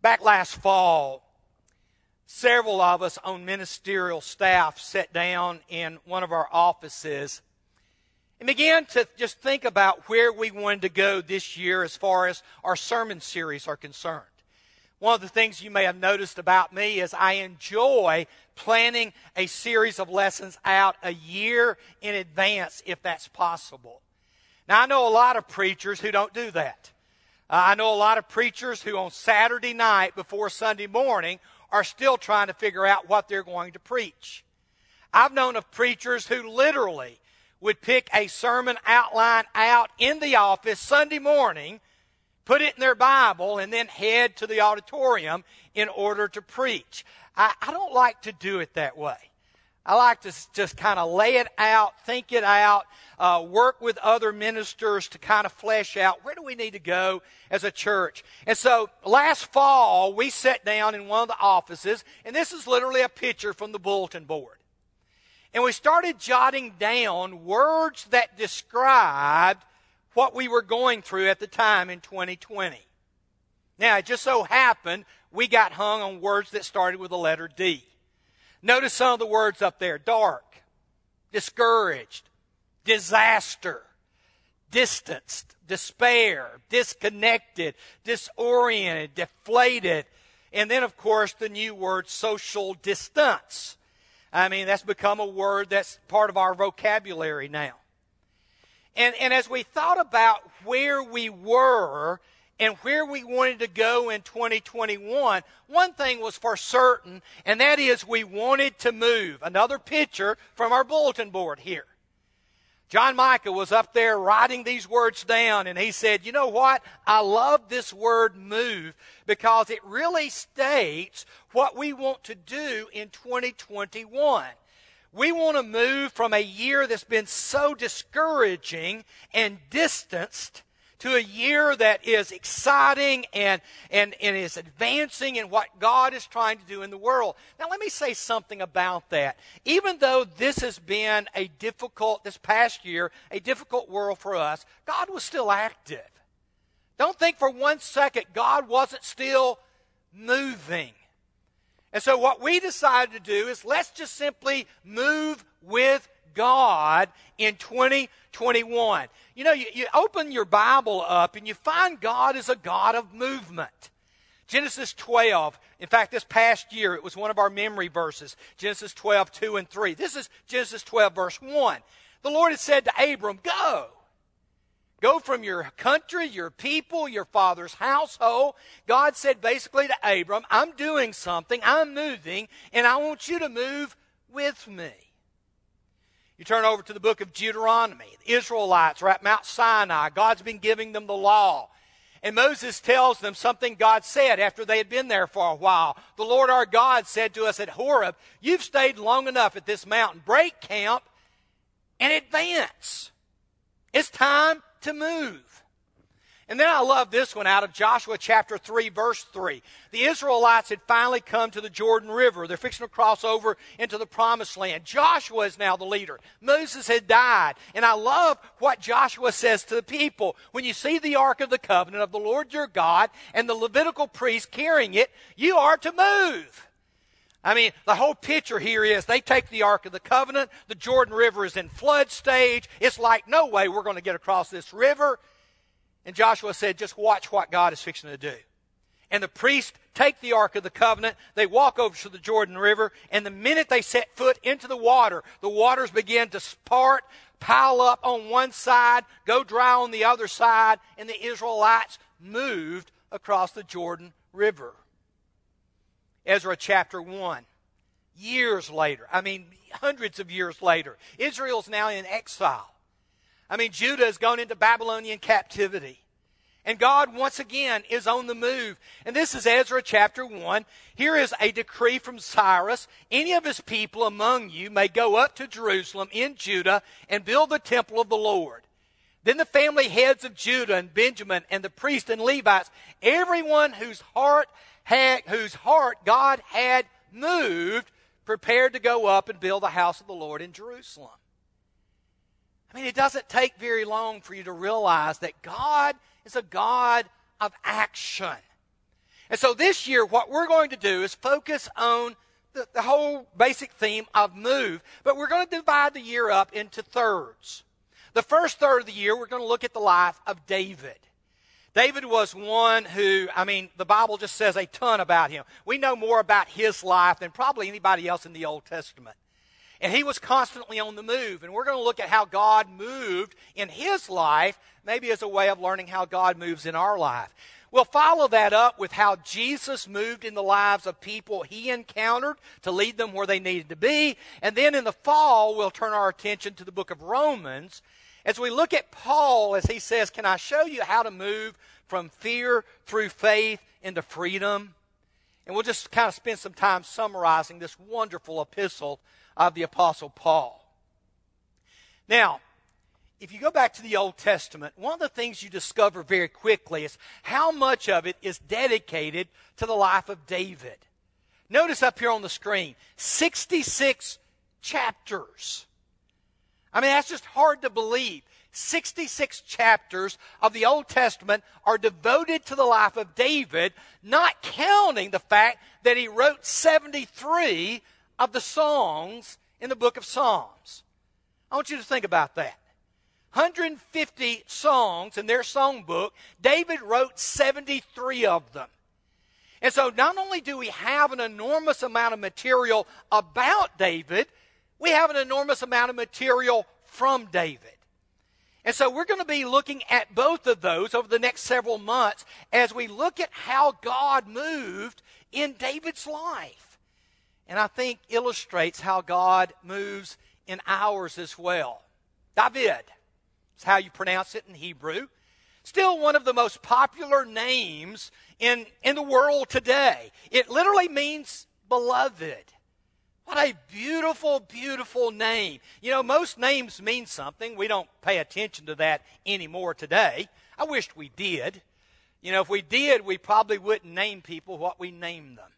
Back last fall, several of us on ministerial staff sat down in one of our offices and began to just think about where we wanted to go this year as far as our sermon series are concerned. One of the things you may have noticed about me is I enjoy planning a series of lessons out a year in advance if that's possible. Now, I know a lot of preachers who don't do that. Uh, I know a lot of preachers who on Saturday night before Sunday morning are still trying to figure out what they're going to preach. I've known of preachers who literally would pick a sermon outline out in the office Sunday morning, put it in their Bible, and then head to the auditorium in order to preach. I, I don't like to do it that way. I like to just kind of lay it out, think it out, uh, work with other ministers to kind of flesh out where do we need to go as a church. And so last fall, we sat down in one of the offices, and this is literally a picture from the bulletin board. And we started jotting down words that described what we were going through at the time in 2020. Now, it just so happened we got hung on words that started with the letter D. Notice some of the words up there dark, discouraged, disaster, distanced, despair, disconnected, disoriented, deflated, and then, of course, the new word social distance. I mean, that's become a word that's part of our vocabulary now. And, and as we thought about where we were and where we wanted to go in 2021, one thing was for certain, and that is we wanted to move. Another picture from our bulletin board here. John Micah was up there writing these words down, and he said, You know what? I love this word move because it really states what we want to do in 2021. We want to move from a year that's been so discouraging and distanced to a year that is exciting and, and, and is advancing in what God is trying to do in the world. Now, let me say something about that. Even though this has been a difficult, this past year, a difficult world for us, God was still active. Don't think for one second God wasn't still moving. And so, what we decided to do is let's just simply move with God in 2021. You know, you, you open your Bible up and you find God is a God of movement. Genesis 12, in fact, this past year, it was one of our memory verses. Genesis 12, 2 and 3. This is Genesis 12, verse 1. The Lord had said to Abram, Go. Go from your country, your people, your father's household. God said basically to Abram, I'm doing something, I'm moving, and I want you to move with me. You turn over to the book of Deuteronomy. The Israelites are at Mount Sinai. God's been giving them the law. And Moses tells them something God said after they had been there for a while. The Lord our God said to us at Horeb, You've stayed long enough at this mountain. Break camp and advance. It's time to move. And then I love this one out of Joshua chapter 3, verse 3. The Israelites had finally come to the Jordan River. They're fixing to cross over into the promised land. Joshua is now the leader. Moses had died. And I love what Joshua says to the people. When you see the Ark of the Covenant of the Lord your God and the Levitical priest carrying it, you are to move. I mean, the whole picture here is they take the Ark of the Covenant. The Jordan River is in flood stage. It's like, no way we're going to get across this river. And Joshua said, just watch what God is fixing to do. And the priests take the Ark of the Covenant, they walk over to the Jordan River, and the minute they set foot into the water, the waters begin to part, pile up on one side, go dry on the other side, and the Israelites moved across the Jordan River. Ezra chapter 1. Years later, I mean, hundreds of years later, Israel's now in exile. I mean, Judah has gone into Babylonian captivity. And God, once again, is on the move. And this is Ezra chapter 1. Here is a decree from Cyrus. Any of his people among you may go up to Jerusalem in Judah and build the temple of the Lord. Then the family heads of Judah and Benjamin and the priests and Levites, everyone whose heart had, whose heart God had moved, prepared to go up and build the house of the Lord in Jerusalem. Mean, it doesn't take very long for you to realize that God is a God of action. And so this year, what we're going to do is focus on the, the whole basic theme of move, but we're going to divide the year up into thirds. The first third of the year, we're going to look at the life of David. David was one who, I mean, the Bible just says a ton about him. We know more about his life than probably anybody else in the Old Testament. And he was constantly on the move. And we're going to look at how God moved in his life, maybe as a way of learning how God moves in our life. We'll follow that up with how Jesus moved in the lives of people he encountered to lead them where they needed to be. And then in the fall, we'll turn our attention to the book of Romans as we look at Paul as he says, Can I show you how to move from fear through faith into freedom? And we'll just kind of spend some time summarizing this wonderful epistle of the Apostle Paul. Now, if you go back to the Old Testament, one of the things you discover very quickly is how much of it is dedicated to the life of David. Notice up here on the screen 66 chapters. I mean, that's just hard to believe. 66 chapters of the Old Testament are devoted to the life of David, not counting the fact that he wrote 73 of the songs in the book of Psalms. I want you to think about that. 150 songs in their songbook, David wrote 73 of them. And so not only do we have an enormous amount of material about David, we have an enormous amount of material from David. And so we're going to be looking at both of those over the next several months as we look at how God moved in David's life. And I think illustrates how God moves in ours as well. David is how you pronounce it in Hebrew. Still one of the most popular names in, in the world today. It literally means beloved. What a beautiful, beautiful name. You know, most names mean something. We don't pay attention to that anymore today. I wished we did. You know, if we did, we probably wouldn't name people what we name them.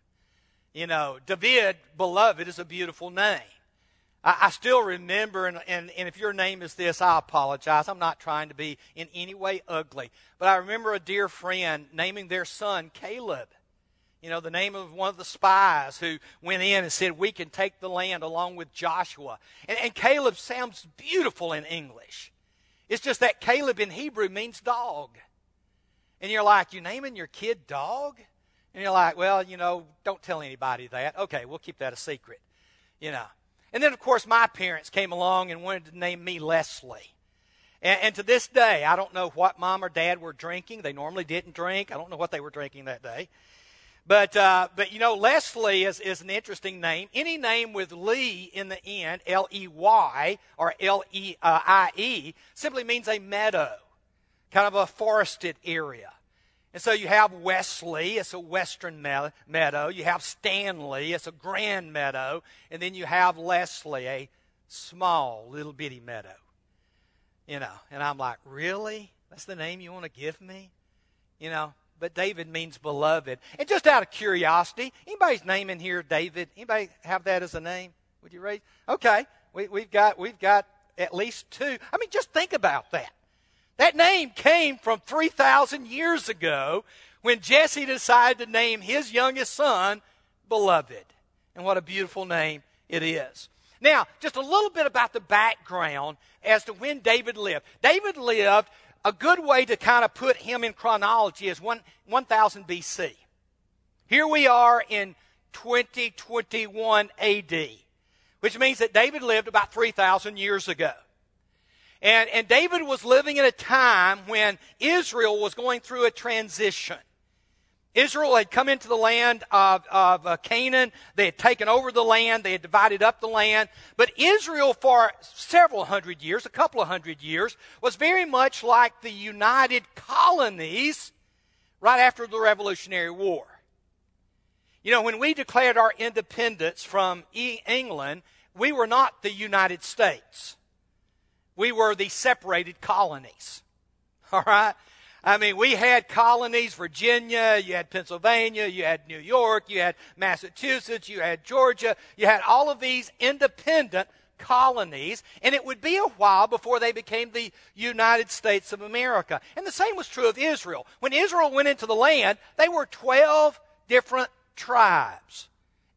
You know, David, beloved, is a beautiful name. I, I still remember, and, and, and if your name is this, I apologize. I'm not trying to be in any way ugly. But I remember a dear friend naming their son Caleb. You know, the name of one of the spies who went in and said, We can take the land along with Joshua. And, and Caleb sounds beautiful in English. It's just that Caleb in Hebrew means dog. And you're like, You naming your kid dog? And you're like, Well, you know, don't tell anybody that. Okay, we'll keep that a secret. You know. And then, of course, my parents came along and wanted to name me Leslie. And, and, to this day, I don't know what mom or dad were drinking. They normally didn't drink. I don't know what they were drinking that day. But, uh, but you know, Leslie is, is an interesting name. Any name with Lee in the end, L E Y or L E I E, simply means a meadow, kind of a forested area. And so you have Wesley, it's a western meadow. You have Stanley, it's a grand meadow. And then you have Leslie, a small, little bitty meadow. You know, and I'm like, really? That's the name you want to give me? You know, but David means beloved. And just out of curiosity, anybody's name in here David? Anybody have that as a name? Would you raise? Okay, we, we've got we've got at least two. I mean, just think about that. That name came from 3,000 years ago when Jesse decided to name his youngest son Beloved. And what a beautiful name it is. Now, just a little bit about the background as to when David lived. David lived, a good way to kind of put him in chronology is 1, 1000 BC. Here we are in 2021 AD, which means that David lived about 3,000 years ago. And, and David was living in a time when Israel was going through a transition. Israel had come into the land of, of uh, Canaan. They had taken over the land. They had divided up the land. But Israel, for several hundred years, a couple of hundred years, was very much like the United Colonies right after the Revolutionary War. You know, when we declared our independence from England, we were not the United States we were the separated colonies. All right? I mean, we had colonies, Virginia, you had Pennsylvania, you had New York, you had Massachusetts, you had Georgia, you had all of these independent colonies, and it would be a while before they became the United States of America. And the same was true of Israel. When Israel went into the land, they were 12 different tribes,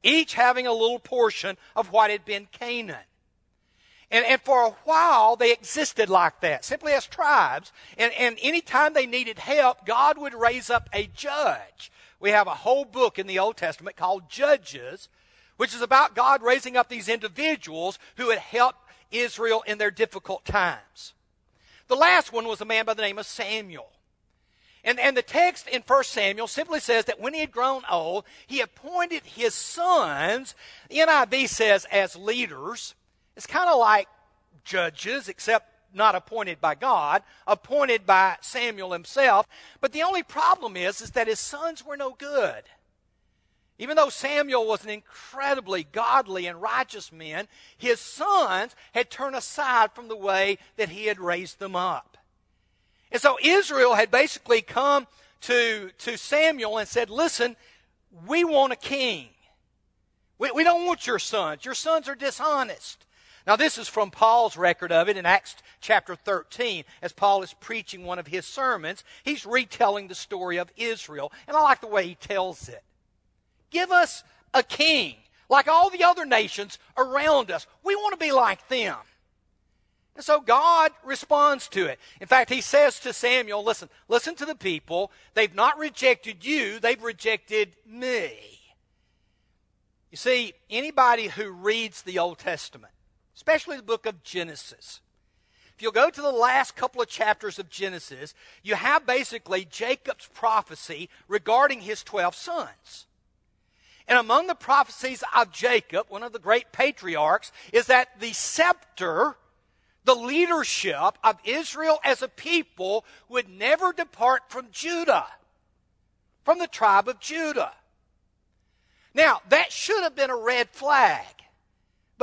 each having a little portion of what had been Canaan. And, and for a while, they existed like that, simply as tribes. And, and anytime they needed help, God would raise up a judge. We have a whole book in the Old Testament called Judges which is about God raising up these individuals who had helped Israel in their difficult times. The last one was a man by the name of Samuel. And, and the text in 1 Samuel simply says that when he had grown old, he appointed his sons, the NIV says, as leaders. It's kind of like judges, except not appointed by God, appointed by Samuel himself. But the only problem is, is that his sons were no good. Even though Samuel was an incredibly godly and righteous man, his sons had turned aside from the way that he had raised them up. And so Israel had basically come to, to Samuel and said, Listen, we want a king. We, we don't want your sons. Your sons are dishonest. Now, this is from Paul's record of it in Acts chapter 13, as Paul is preaching one of his sermons. He's retelling the story of Israel, and I like the way he tells it. Give us a king like all the other nations around us. We want to be like them. And so God responds to it. In fact, he says to Samuel, listen, listen to the people. They've not rejected you, they've rejected me. You see, anybody who reads the Old Testament, especially the book of Genesis, if you'll go to the last couple of chapters of Genesis, you have basically Jacob's prophecy regarding his 12 sons. And among the prophecies of Jacob, one of the great patriarchs, is that the scepter, the leadership of Israel as a people, would never depart from Judah, from the tribe of Judah. Now, that should have been a red flag.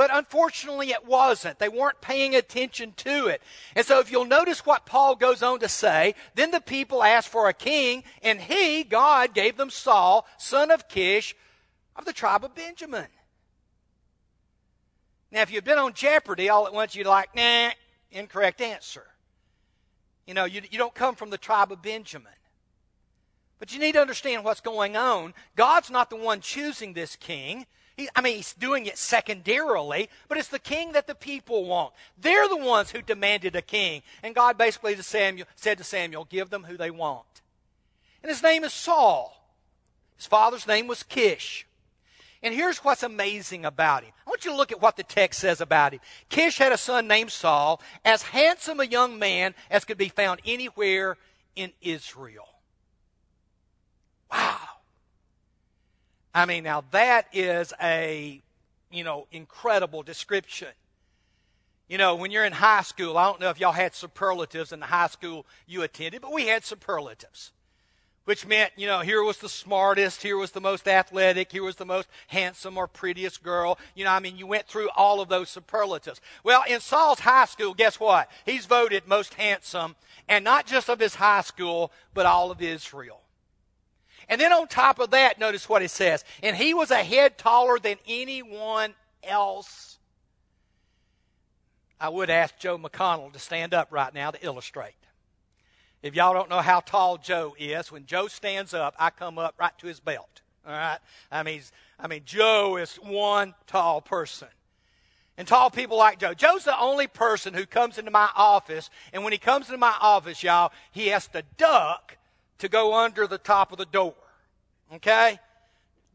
But unfortunately, it wasn't. They weren't paying attention to it. And so, if you'll notice what Paul goes on to say, then the people asked for a king, and he, God, gave them Saul, son of Kish, of the tribe of Benjamin. Now, if you've been on Jeopardy, all at once you're like, nah, incorrect answer. You know, you, you don't come from the tribe of Benjamin. But you need to understand what's going on. God's not the one choosing this king. I mean, he's doing it secondarily, but it's the king that the people want. They're the ones who demanded a king. And God basically to Samuel, said to Samuel, give them who they want. And his name is Saul. His father's name was Kish. And here's what's amazing about him. I want you to look at what the text says about him. Kish had a son named Saul, as handsome a young man as could be found anywhere in Israel. Wow. I mean, now that is a, you know, incredible description. You know, when you're in high school, I don't know if y'all had superlatives in the high school you attended, but we had superlatives which meant, you know, here was the smartest, here was the most athletic, here was the most handsome or prettiest girl. You know, I mean, you went through all of those superlatives. Well, in Saul's high school, guess what? He's voted most handsome, and not just of his high school, but all of Israel. And then on top of that, notice what it says. And he was a head taller than anyone else. I would ask Joe McConnell to stand up right now to illustrate. If y'all don't know how tall Joe is, when Joe stands up, I come up right to his belt. All right? I mean, I mean, Joe is one tall person. And tall people like Joe. Joe's the only person who comes into my office, and when he comes into my office, y'all, he has to duck to go under the top of the door. Okay?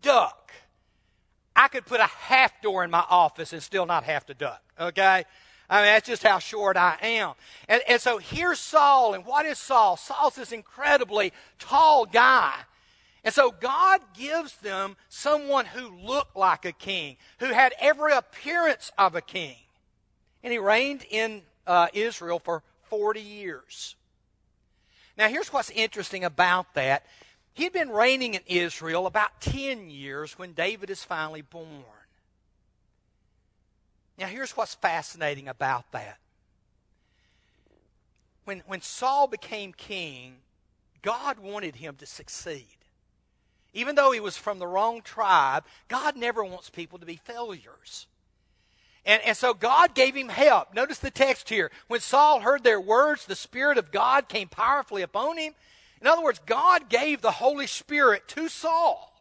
Duck. I could put a half door in my office and still not have to duck. Okay? I mean, that's just how short I am. And, and so here's Saul. And what is Saul? Saul's this incredibly tall guy. And so God gives them someone who looked like a king, who had every appearance of a king. And he reigned in uh, Israel for 40 years. Now, here's what's interesting about that. He'd been reigning in Israel about 10 years when David is finally born. Now, here's what's fascinating about that. When, when Saul became king, God wanted him to succeed. Even though he was from the wrong tribe, God never wants people to be failures. And, and so God gave him help. Notice the text here. When Saul heard their words, the Spirit of God came powerfully upon him. In other words, God gave the Holy Spirit to Saul.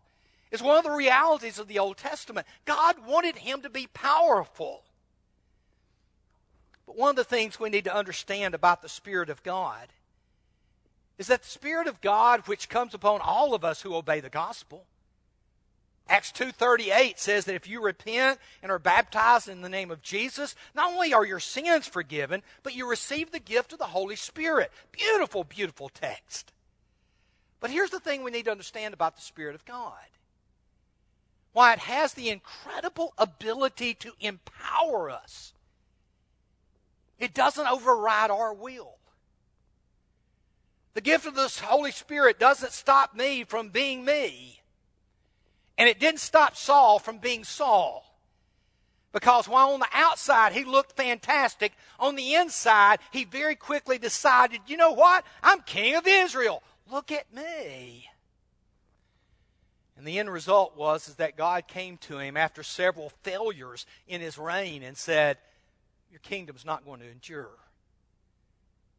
It's one of the realities of the Old Testament. God wanted him to be powerful. But one of the things we need to understand about the Spirit of God is that the Spirit of God, which comes upon all of us who obey the gospel, Acts 2:38 says that if you repent and are baptized in the name of Jesus, not only are your sins forgiven, but you receive the gift of the Holy Spirit. Beautiful, beautiful text. But here's the thing we need to understand about the Spirit of God. Why it has the incredible ability to empower us. It doesn't override our will. The gift of the Holy Spirit doesn't stop me from being me. And it didn't stop Saul from being Saul. Because while on the outside he looked fantastic, on the inside he very quickly decided, you know what? I'm king of Israel. Look at me. And the end result was is that God came to him after several failures in his reign and said, Your kingdom's not going to endure.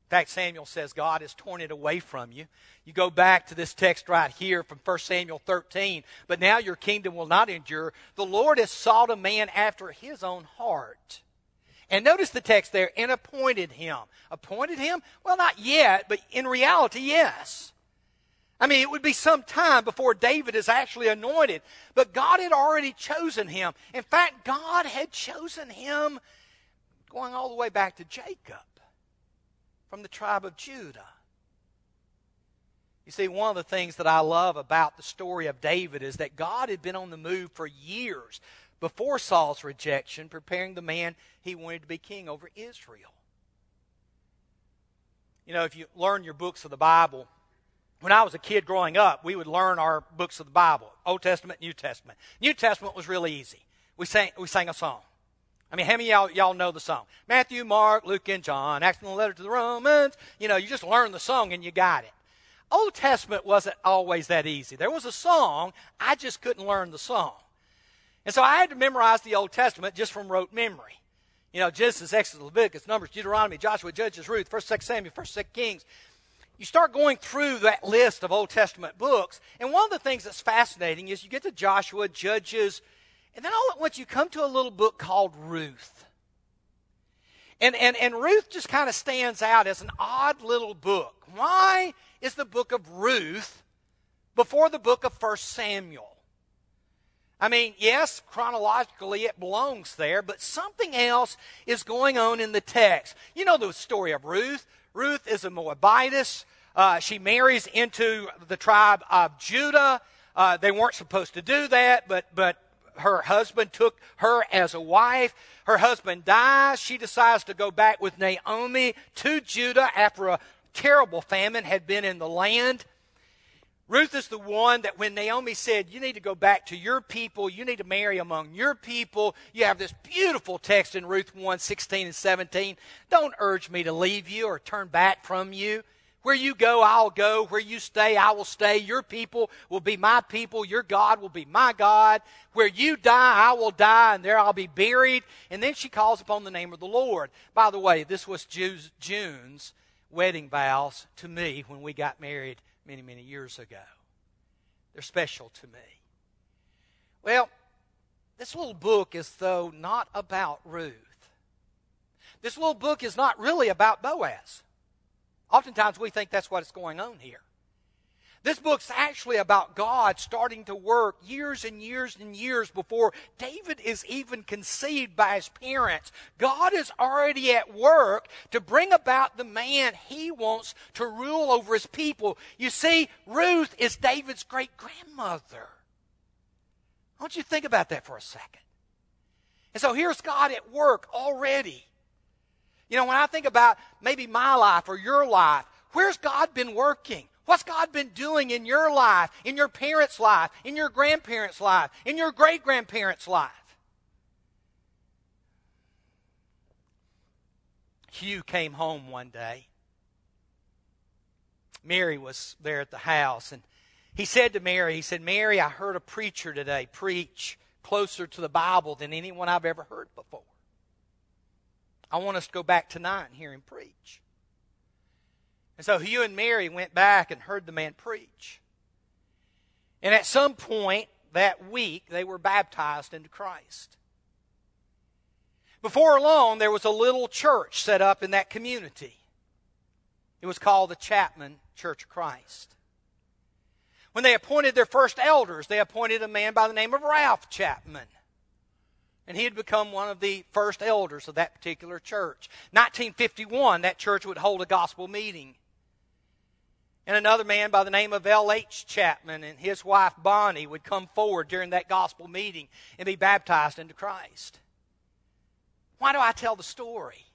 In fact, Samuel says God has torn it away from you. You go back to this text right here from 1 Samuel 13. But now your kingdom will not endure. The Lord has sought a man after his own heart. And notice the text there, and appointed him. Appointed him? Well, not yet, but in reality, yes. I mean, it would be some time before David is actually anointed. But God had already chosen him. In fact, God had chosen him going all the way back to Jacob from the tribe of Judah. You see, one of the things that I love about the story of David is that God had been on the move for years before Saul's rejection, preparing the man he wanted to be king over Israel. You know, if you learn your books of the Bible, when I was a kid growing up, we would learn our books of the Bible Old Testament, New Testament. New Testament was really easy. We sang, we sang a song. I mean, how many y'all, y'all know the song? Matthew, Mark, Luke, and John, Acts and the letter to the Romans. You know, you just learn the song and you got it. Old Testament wasn't always that easy. There was a song, I just couldn't learn the song. And so I had to memorize the Old Testament just from rote memory. You know, Genesis, Exodus, Leviticus, Numbers, Deuteronomy, Joshua, Judges, Ruth, 1st, 2nd Samuel, 1st, 2nd Kings. You start going through that list of Old Testament books, and one of the things that's fascinating is you get to Joshua, Judges, and then all at once you come to a little book called Ruth. And, and, and Ruth just kind of stands out as an odd little book. Why is the book of Ruth before the book of 1 Samuel? I mean, yes, chronologically it belongs there, but something else is going on in the text. You know the story of Ruth. Ruth is a Moabitess. Uh, she marries into the tribe of Judah. Uh, they weren't supposed to do that, but, but her husband took her as a wife. Her husband dies. She decides to go back with Naomi to Judah after a terrible famine had been in the land. Ruth is the one that when Naomi said, You need to go back to your people, you need to marry among your people, you have this beautiful text in Ruth 1 16 and 17. Don't urge me to leave you or turn back from you. Where you go, I'll go. Where you stay, I will stay. Your people will be my people. Your God will be my God. Where you die, I will die, and there I'll be buried. And then she calls upon the name of the Lord. By the way, this was June's wedding vows to me when we got married many, many years ago. They're special to me. Well, this little book is, though, not about Ruth. This little book is not really about Boaz. Oftentimes we think that's what's going on here. This book's actually about God starting to work years and years and years before David is even conceived by his parents. God is already at work to bring about the man he wants to rule over his people. You see, Ruth is David's great grandmother. I want you to think about that for a second. And so here's God at work already. You know, when I think about maybe my life or your life, where's God been working? What's God been doing in your life, in your parents' life, in your grandparents' life, in your great grandparents' life? Hugh came home one day. Mary was there at the house, and he said to Mary, he said, Mary, I heard a preacher today preach closer to the Bible than anyone I've ever heard. I want us to go back tonight and hear him preach. And so Hugh and Mary went back and heard the man preach. And at some point that week, they were baptized into Christ. Before long, there was a little church set up in that community. It was called the Chapman Church of Christ. When they appointed their first elders, they appointed a man by the name of Ralph Chapman. And he had become one of the first elders of that particular church. 1951, that church would hold a gospel meeting. And another man by the name of L.H. Chapman and his wife Bonnie would come forward during that gospel meeting and be baptized into Christ. Why do I tell the story?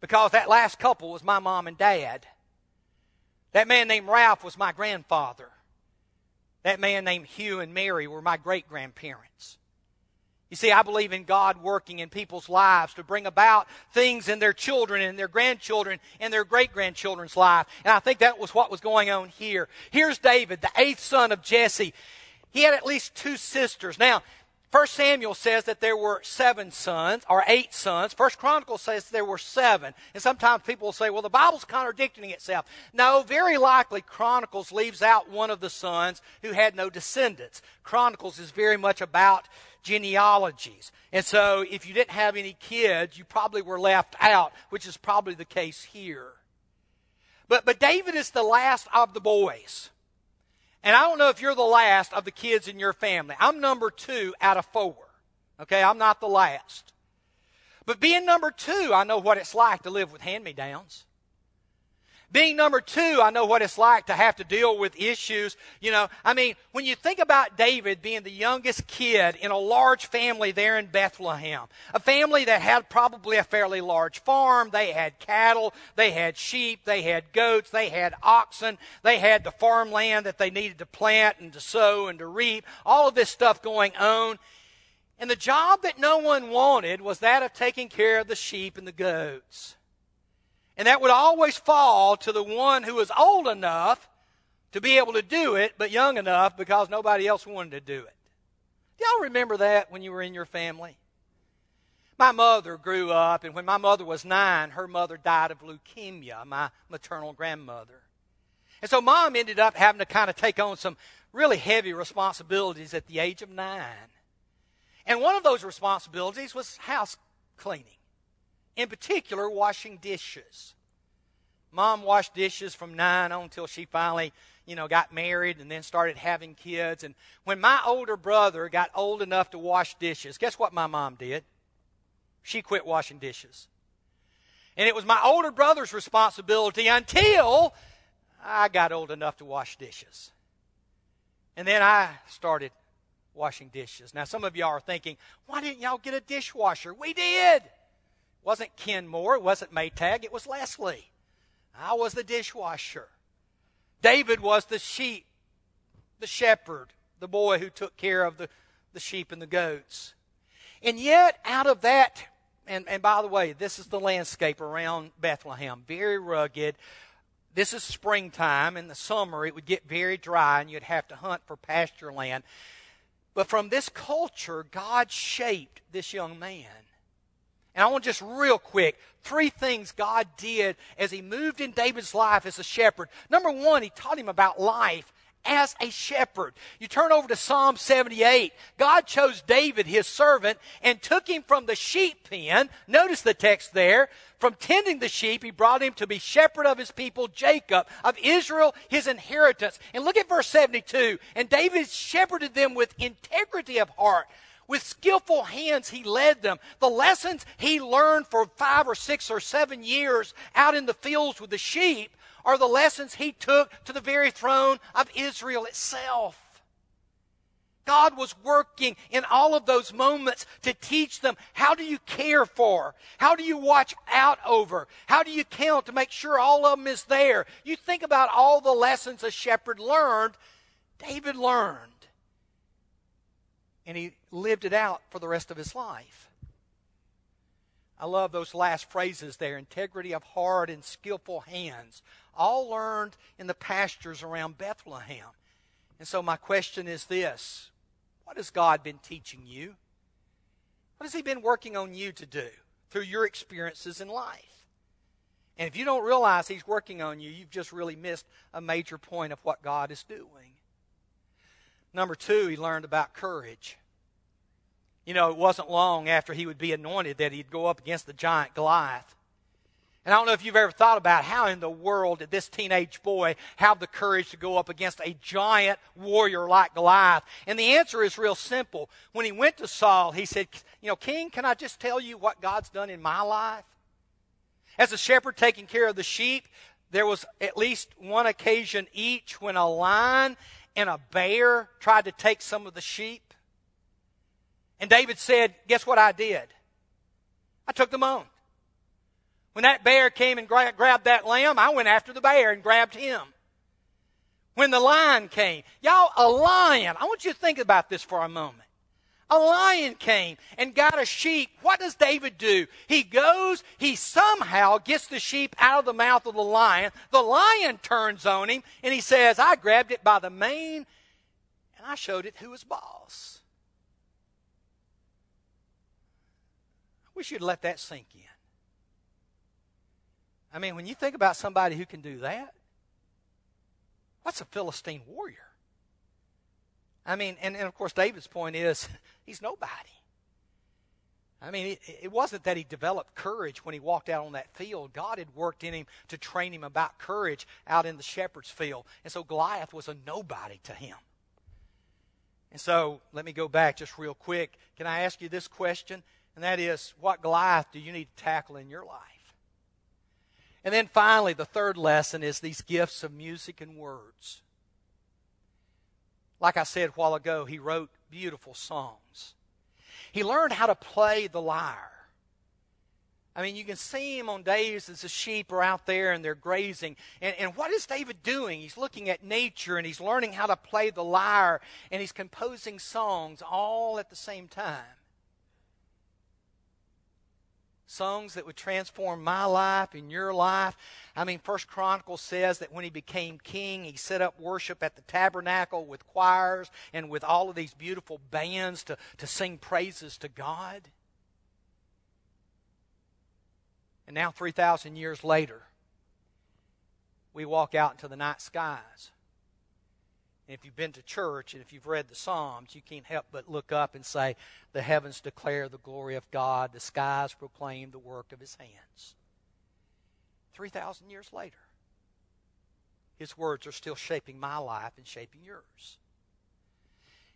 Because that last couple was my mom and dad. That man named Ralph was my grandfather. That man named Hugh and Mary were my great grandparents. You see, I believe in God working in people's lives to bring about things in their children and their grandchildren and their great grandchildren's life. And I think that was what was going on here. Here's David, the eighth son of Jesse. He had at least two sisters. Now, First Samuel says that there were seven sons, or eight sons. First Chronicles says there were seven. And sometimes people will say, well, the Bible's contradicting itself. No, very likely Chronicles leaves out one of the sons who had no descendants. Chronicles is very much about genealogies. And so if you didn't have any kids, you probably were left out, which is probably the case here. But, but David is the last of the boys. And I don't know if you're the last of the kids in your family. I'm number two out of four. Okay, I'm not the last. But being number two, I know what it's like to live with hand me downs. Being number two, I know what it's like to have to deal with issues. You know, I mean, when you think about David being the youngest kid in a large family there in Bethlehem, a family that had probably a fairly large farm, they had cattle, they had sheep, they had goats, they had oxen, they had the farmland that they needed to plant and to sow and to reap, all of this stuff going on. And the job that no one wanted was that of taking care of the sheep and the goats. And that would always fall to the one who was old enough to be able to do it, but young enough because nobody else wanted to do it. Do y'all remember that when you were in your family? My mother grew up, and when my mother was nine, her mother died of leukemia, my maternal grandmother. And so mom ended up having to kind of take on some really heavy responsibilities at the age of nine. And one of those responsibilities was house cleaning in particular, washing dishes. Mom washed dishes from nine on until she finally, you know, got married and then started having kids. And when my older brother got old enough to wash dishes, guess what my mom did? She quit washing dishes. And it was my older brother's responsibility until I got old enough to wash dishes. And then I started washing dishes. Now, some of y'all are thinking, why didn't y'all get a dishwasher? We did wasn't Kenmore, it wasn't Maytag, it was Leslie. I was the dishwasher. David was the sheep, the shepherd, the boy who took care of the, the sheep and the goats. And yet, out of that, and, and by the way, this is the landscape around Bethlehem, very rugged. This is springtime. In the summer, it would get very dry, and you'd have to hunt for pasture land. But from this culture, God shaped this young man. And I want just real quick, three things God did as he moved in David's life as a shepherd. Number one, he taught him about life as a shepherd. You turn over to Psalm 78. God chose David, his servant, and took him from the sheep pen. Notice the text there. From tending the sheep, he brought him to be shepherd of his people, Jacob, of Israel, his inheritance. And look at verse 72. And David shepherded them with integrity of heart with skillful hands, he led them. The lessons he learned for five or six or seven years out in the fields with the sheep are the lessons he took to the very throne of Israel itself. God was working in all of those moments to teach them how do you care for? How do you watch out over? How do you count to make sure all of them is there? You think about all the lessons a shepherd learned, David learned and he lived it out for the rest of his life. I love those last phrases there integrity of heart and skillful hands, all learned in the pastures around Bethlehem. And so, my question is this What has God been teaching you? What has He been working on you to do through your experiences in life. And if you don't realize He's working on you, you've just really missed a major point of what God is doing. Number two, he learned about courage. You know, it wasn't long after he would be anointed that he'd go up against the giant Goliath. And I don't know if you've ever thought about how in the world did this teenage boy have the courage to go up against a giant warrior like Goliath? And the answer is real simple. When he went to Saul, he said, You know, King, can I just tell you what God's done in my life? As a shepherd taking care of the sheep, there was at least one occasion each when a lion and a bear tried to take some of the sheep. And David said, Guess what I did? I took them on. When that bear came and gra- grabbed that lamb, I went after the bear and grabbed him. When the lion came, y'all, a lion, I want you to think about this for a moment. A lion came and got a sheep. What does David do? He goes, he somehow gets the sheep out of the mouth of the lion. The lion turns on him and he says, I grabbed it by the mane and I showed it who was boss. I wish you'd let that sink in. I mean, when you think about somebody who can do that, what's a Philistine warrior? I mean, and, and of course, David's point is he's nobody. I mean, it, it, wasn't that he developed courage when he walked out on that field. God had worked in him to train him about courage out in the shepherd's field. And so Goliath was a nobody to him. And so let me go back just real quick. Can I ask you this question? And that is, what Goliath do you need to tackle in your life? And then finally, the third lesson is these gifts of music and words. Like I said a while ago, he wrote beautiful songs. He learned how to play the lyre. I mean, you can see him on days as the sheep are out there and they're grazing. And, and what is David doing? He's looking at nature and he's learning how to play the lyre and he's composing songs all at the same time songs that would transform my life and your life. I mean, First Chronicles says that when he became king, he set up worship at the tabernacle with choirs and with all of these beautiful bands to, to sing praises to God. And now, 3,000 years later, we walk out into the night skies and if you've been to church and if you've read the Psalms, you can't help but look up and say, The heavens declare the glory of God, the skies proclaim the work of his hands. 3,000 years later, his words are still shaping my life and shaping yours.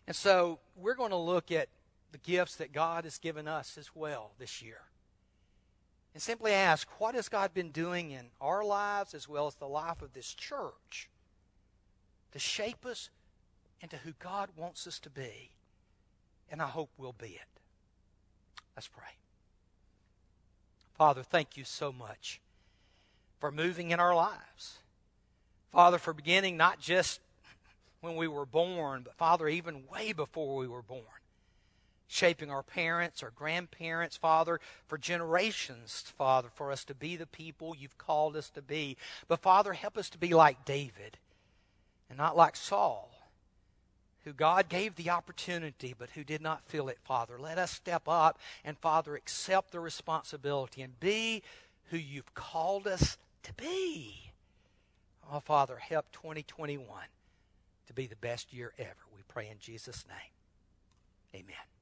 And so we're going to look at the gifts that God has given us as well this year. And simply ask, what has God been doing in our lives as well as the life of this church to shape us into who God wants us to be. And I hope we'll be it. Let's pray. Father, thank you so much for moving in our lives. Father, for beginning not just when we were born, but Father, even way before we were born. Shaping our parents, our grandparents, Father, for generations, Father, for us to be the people you've called us to be. But Father, help us to be like David and not like Saul, who God gave the opportunity but who did not feel it, Father. Let us step up and, Father, accept the responsibility and be who you've called us to be. Oh, Father, help 2021 to be the best year ever. We pray in Jesus' name. Amen.